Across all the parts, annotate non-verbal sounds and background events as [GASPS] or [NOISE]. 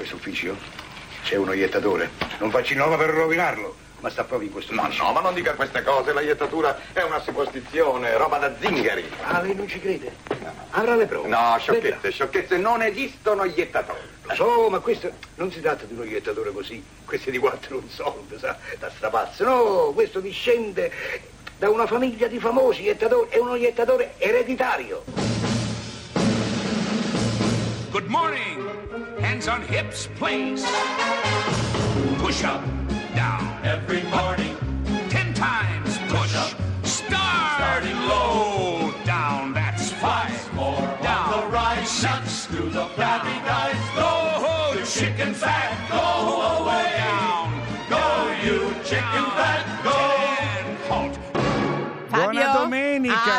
questo ufficio? C'è uno iettatore. Non faccio il nome per rovinarlo, ma sta proprio in questo No, ufficio. no, ma non dica queste cose, la iettatura è una supposizione, roba da zingari. Ah, lei non ci crede? Avrà le prove. No, Vedrà. sciocchezze, sciocchezze, non esistono iettatori. Lo so, ma questo non si tratta di uno iettatore così. Questi di quattro un soldo, sa, da strapazzo. No, questo discende da una famiglia di famosi iettatori. È uno iettatore ereditario. Good morning. Hands on hips, please. Push up, down. Every morning. Ten times push. up. Start. Starting low. Down. That's five. more down. the rise. Six. To the flabby guys. Go, the chicken fat.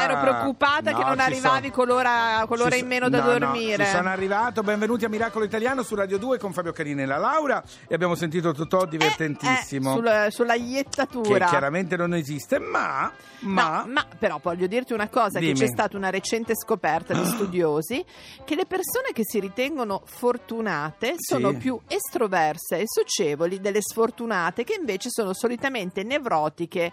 Ah, ero preoccupata No, che non arrivavi sono. con l'ora, con l'ora in meno da no, no, dormire. ci sono arrivato, benvenuti a Miracolo Italiano su Radio 2 con Fabio Carini e la Laura e abbiamo sentito Totò divertentissimo. Eh, eh, sul- sulla che iettatura. chiaramente non esiste, ma, ma, No, ma però voglio dirti una cosa, Dimmi. che c'è stata una recente scoperta di [CLEARS THROAT] studiosi che le persone che si ritengono fortunate Sì. sono più estroverse e socievoli delle sfortunate che invece sono solitamente nevrotiche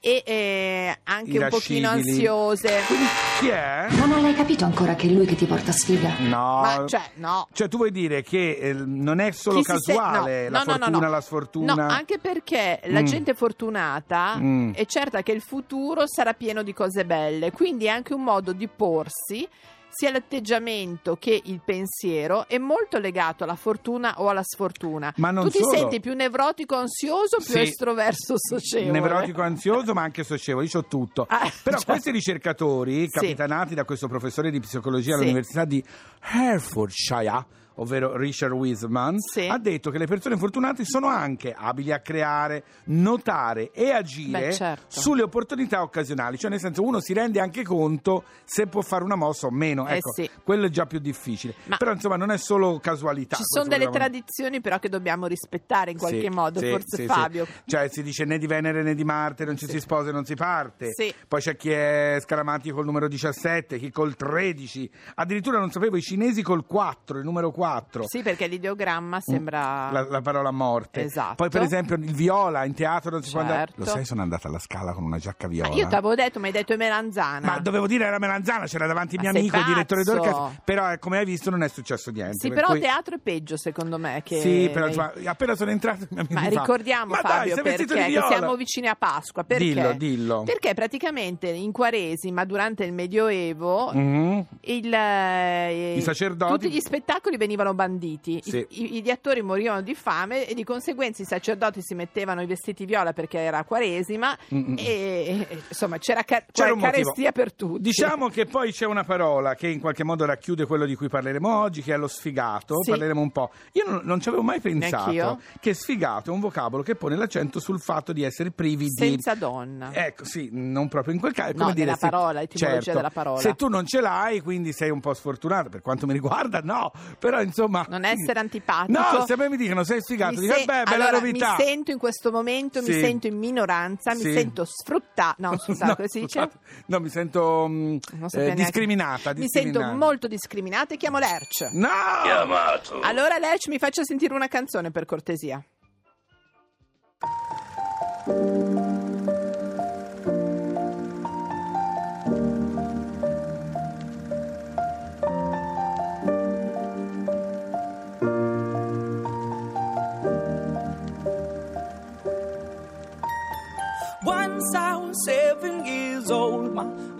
e eh, anche un pochino Irascibili. Quindi chi è? Non hai capito ancora che è lui che ti porta sfiga? No. Ma cioè, no. Cioè, tu vuoi dire che eh, non è solo Chi si se- casuale no, la no, no, fortuna, no. la sfortuna? No, anche perché la Mm. gente fortunata Mm. è certa che il futuro sarà pieno di cose belle, quindi è anche un modo di porsi. Sia l'atteggiamento che il pensiero è molto legato alla fortuna o alla sfortuna. Ma non tu ti solo. senti più nevrotico, ansioso, più Sì. estroverso, socievole. Nevrotico, ansioso, ma anche socievole, io ho tutto. Ah, [LAUGHS] Però cioè- questi ricercatori, Sì. capitanati da questo professore di psicologia Sì. all'Università di Herefordshire, ovvero Richard Wiseman, Sì. ha detto che le persone fortunate sono anche abili a creare, notare e agire Beh, certo. sulle opportunità occasionali, cioè nel senso uno si rende anche conto se può fare una mossa o meno, Eh ecco, sì. quello è già più difficile. Ma- Però insomma non è solo casualità. Ci sono delle lavora- tradizioni però che dobbiamo rispettare in qualche sì, modo, forse Fabio. Cioè si dice né di Venere né di Marte, non ci si sposa e non si parte. Sì. Poi c'è chi è scaramantico col numero 17, chi col 13. Addirittura non sapevo i cinesi col 4, il numero 4. Sì, perché l'ideogramma sembra... La, la parola morte. Esatto. Poi, per esempio, il viola in teatro non si può andare. Certo. Lo sai, sono andata alla scala con una giacca Ah, viola. io ti avevo detto, mi hai detto melanzana. Ma dovevo dire era melanzana, c'era davanti Ma mio amico, il direttore pazzo? d'orchestra. Però, eh, come hai visto, non è successo niente. Sì, per però cui- teatro è peggio secondo me. Che... Sì, però insomma, appena sono entrato Ma ricordiamo "Ma dai, Fabio sei perché vestito di che viola?" siamo vicini a Pasqua. Perché? Dillo, dillo. Perché praticamente in Quaresima, durante il Medioevo, Mhm. il, eh, I sacerdoti- tutti gli spettacoli venivano banditi. I- Sì. I, gli attori morivano di fame e di conseguenza i sacerdoti si mettevano i vestiti viola perché era Quaresima Mm-mm. e e, insomma c'era, ca- C'era carestia per tutti. Diciamo [LAUGHS] che poi c'è una parola che in qualche modo racchiude quello di cui parleremo oggi, che è lo sfigato. Sì. Parleremo un po'. Io non, non ci avevo mai pensato Neanch'io. che sfigato è un vocabolo che pone l'accento sul fatto di essere privi di. Senza donna. Ecco, sì, non proprio in quel caso. è No, come dire, se- parola, etimologia certo, della parola. Se tu non ce l'hai, quindi sei un po' sfortunato. Per quanto mi riguarda, no. Però insomma. Non essere antipatico. No, se a me mi dicono sei sfigato, Mi dico, se- beh, bella allora, novità. mi sento in questo momento, mi Sì. sento in minoranza, mi Sì. sento sfruttata. No, [LAUGHS] scusate, No, come si dice? [LAUGHS] No, mi sento mm, Non eh, neanche. discriminata, Mi sento discriminata. molto discriminata e chiamo Lerch. No! Allora Lerch mi faccia sentire una canzone per cortesia.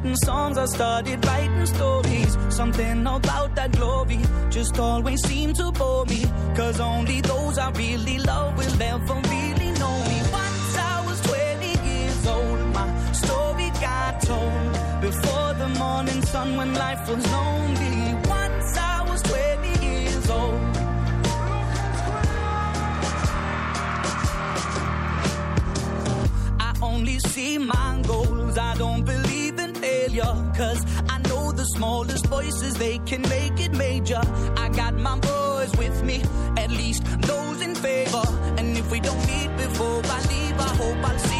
Writing songs, I started writing stories. Something about that glory just always seemed to bore me. Cause only those I really love will ever really know me. Once I was 20 years old, my story got told. Before the morning sun when life was lonely. Once I was 20 years old. I only see my goals. I don't believe failure. Cause I know the smallest voices, they can make it major. I got my boys with me, at least those in favor. And if we don't meet before I leave, I hope I'll see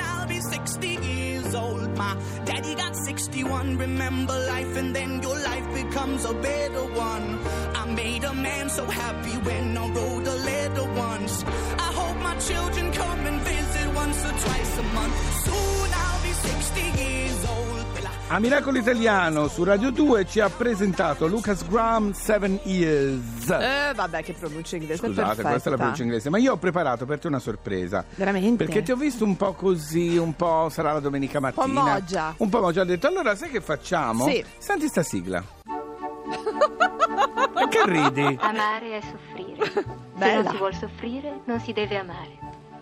years old. My daddy got 61. Remember life, and then your life becomes a better one. I made a man so happy when I wrote a letter once. I hope my children come and visit once or twice a month. Soon I'll A Miracolo Italiano su Radio 2 ci ha presentato Lucas Graham Seven Years. Eh, vabbè, che pronuncia inglese Scusate, perfetta. questa è la pronuncia inglese, ma io ho preparato per te una sorpresa. Veramente? Perché ti ho visto un po' così, un po' sarà la domenica mattina. po' moggia. Un po' moggia. Ho detto, allora sai che facciamo? Sì. Senti sta sigla. [LAUGHS] Perché ridi? Amare è soffrire. [LAUGHS] Se Bella. non si vuol soffrire, non si deve amare.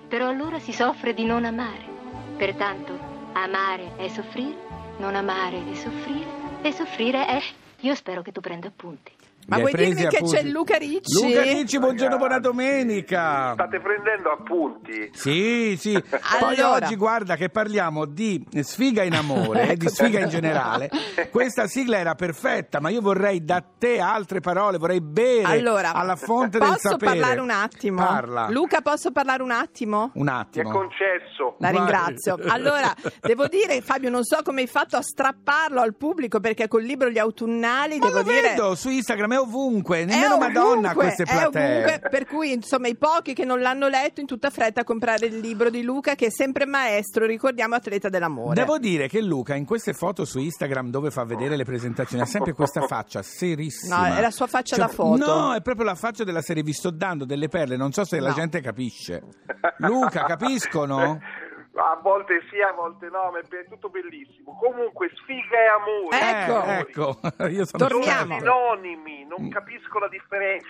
Però allora si soffre di non amare. Pertanto, amare è soffrire, non amare è soffrire, e soffrire è... Io spero che tu prenda appunti. Ma vuoi dirmi che c'è Luca Ricci? Luca Ricci, buongiorno, buona domenica. State prendendo appunti. Sì, sì. [LAUGHS] Poi Allora. oggi guarda che parliamo di sfiga in amore, [LAUGHS] di sfiga in generale. Questa sigla era perfetta, ma io vorrei da te altre parole, vorrei bere Allora, alla fonte del posso sapere. parlare un attimo? Parla. Luca, posso parlare un attimo? Un Ti è attimo. concesso. La Vai. ringrazio. Allora, [LAUGHS] devo dire, Fabio, non so come hai fatto a strapparlo al pubblico perché col libro Gli autunnali, Ma devo lo dire. vedo su Instagram, è ovunque, È nemmeno Madonna ovunque, queste è platee. ovunque, per cui insomma i pochi che non l'hanno letto in tutta fretta a comprare il libro di Luca che è sempre maestro, ricordiamo atleta dell'amore. Devo dire che Luca in queste foto su Instagram dove fa vedere le presentazioni ha sempre questa faccia serissima. No, è la sua faccia Cioè, da foto. No, è proprio la faccia della serie vi sto dando delle perle, non so se la No. gente capisce. Luca, capiscono? [LAUGHS] A volte sì, a volte no, ma è tutto bellissimo. Comunque, sfiga e amore. Ecco. Eh, ecco, [LAUGHS] io sono Sono Torniamo. sinonimi, non capisco la differenza.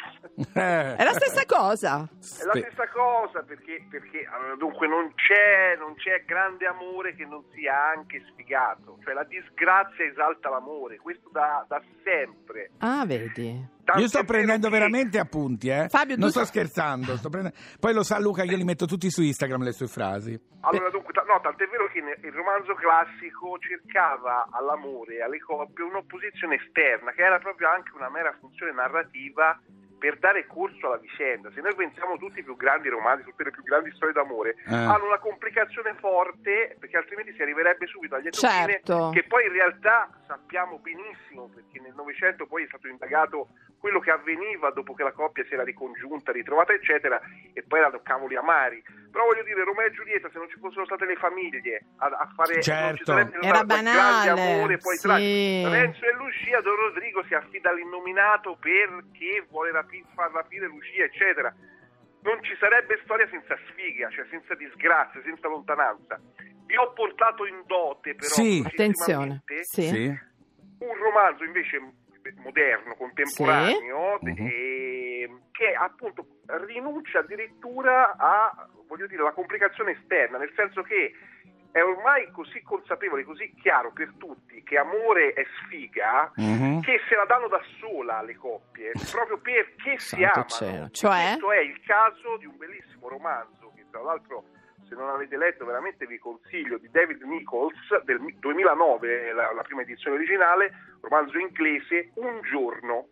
Eh. È la stessa cosa. È la stessa cosa perché, perché allora, dunque non c'è, non c'è grande amore che non sia anche sfigato, cioè la disgrazia esalta l'amore, questo da, da sempre. Ah, vedi. Io sto prendendo che- veramente appunti, eh. Fabio, non tu- sto scherzando. sto prendendo- Poi lo sa Luca, io li metto tutti su Instagram le sue frasi. Allora, dunque, no, tant'è vero che il romanzo classico cercava all'amore e alle coppie un'opposizione esterna, che era proprio anche una mera funzione narrativa per dare corso alla vicenda. Se noi pensiamo tutti i più grandi romanzi, tutte le più grandi storie d'amore, Eh. hanno una complicazione forte, perché altrimenti si arriverebbe subito agli fine Certo. che poi in realtà sappiamo benissimo, perché nel Novecento poi è stato indagato quello che avveniva dopo che la coppia si era ricongiunta, ritrovata, eccetera, e poi erano cavoli amari. Però voglio dire, Romeo e Giulietta, se non ci fossero state le famiglie a, a fare... non ci Certo. Era banale, grande amore, poi sì. tra Lorenzo e Lucia, Don Rodrigo si affida all'innominato perché vuole rapi- far rapire Lucia, eccetera. Non ci sarebbe storia senza sfiga, cioè senza disgrazia, senza lontananza. Vi ho portato in dote, però, Sì. Attenzione. Sì? un romanzo invece moderno, contemporaneo, Sì. eh, che appunto rinuncia addirittura a, voglio dire, la complicazione esterna, nel senso che è ormai così consapevole, così chiaro per tutti che amore è sfiga, Mhm. che se la danno da sola le coppie, proprio perché si Santo amano. cielo. Cioè? Questo è il caso di un bellissimo romanzo che tra l'altro se non avete letto veramente vi consiglio di David Nichols del 2009, la, la prima edizione originale, romanzo inglese Un giorno.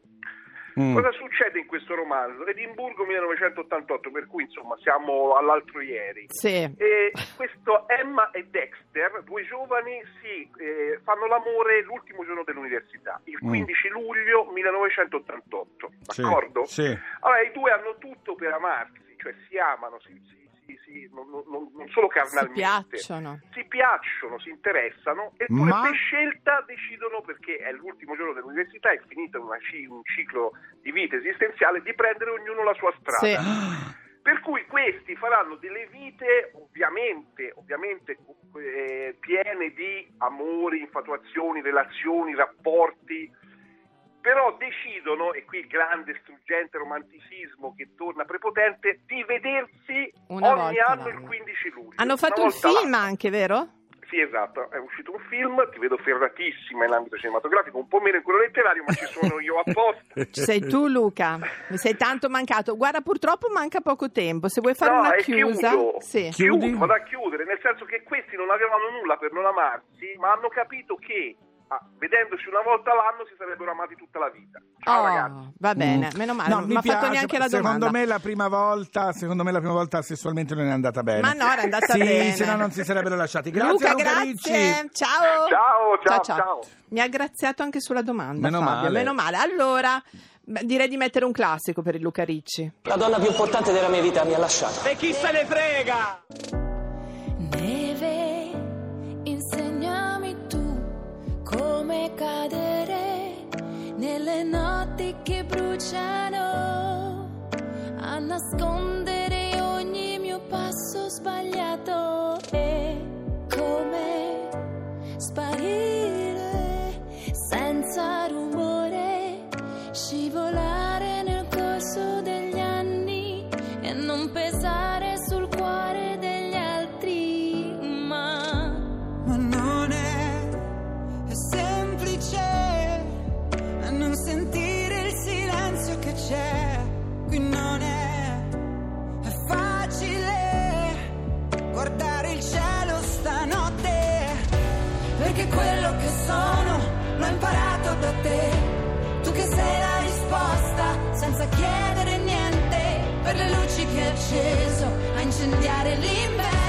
Mm. Cosa succede in questo romanzo? Edimburgo 1988, per cui insomma siamo all'altro ieri. Sì. E questo Emma e Dexter, due giovani, si eh, fanno l'amore l'ultimo giorno dell'università, il Mm. 15 luglio 1988, Sì, d'accordo? sì. Allora i due hanno tutto per amarsi, cioè si amano, si, si- si- si- non, non- non solo Si carnalmente. piacciono. Si piacciono, si interessano e Ma- per scelta decidono, perché è l'ultimo giorno dell'università, è finito una un ciclo di vita esistenziale, di prendere ognuno la sua strada. Sì. [GASPS] Per cui questi faranno delle vite ovviamente, ovviamente eh, piene di amori, infatuazioni, relazioni, rapporti, però decidono, e qui il grande struggente romanticismo che torna prepotente, di vedersi Una ogni anno il l'anno. 15 luglio. Hanno fatto un film l'anno. anche, vero? Sì, esatto, è uscito un film, ti vedo ferratissima in ambito cinematografico, un po' meno in quello letterario, ma ci sono io apposta. [LAUGHS] Ci sei tu, Luca. Mi sei tanto mancato. Guarda, purtroppo manca poco tempo. Se vuoi fare no, una è chiusa, chiudo. sì. Chiudi? Chiudo, vado a chiudere, nel senso che questi non avevano nulla per non amarsi, ma hanno capito che ah, vedendosi una volta all'anno si sarebbero amati tutta la vita. Ciao Oh, ragazzi. va bene, Mm. meno male. No, non mi ha fatto piace, neanche la secondo domanda. me la prima volta, secondo me la prima volta sessualmente non è andata bene. Ma no, era andata sì, bene. se no non si sarebbero lasciati. Grazie Luca, Luca grazie. Ricci. Ciao. Ciao, ciao, ciao. Mi ha graziato anche sulla domanda, Meno Fabio. male. Meno male. Allora, direi di mettere un classico per il Luca Ricci. La donna più importante della mia vita mi ha lasciato. E chi se ne frega? Bruciano, a nascondere ogni mio passo sbagliato senza chiedere niente. Per le luci che hai acceso a incendiare l'inverno.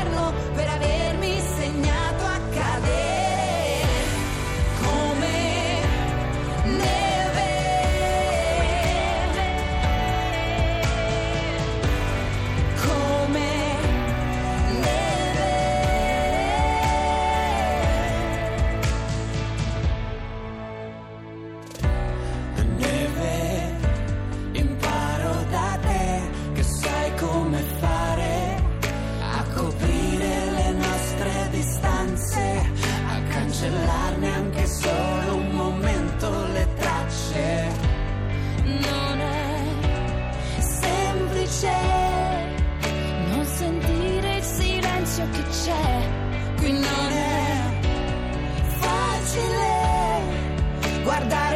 C'è. Qui non è facile guardare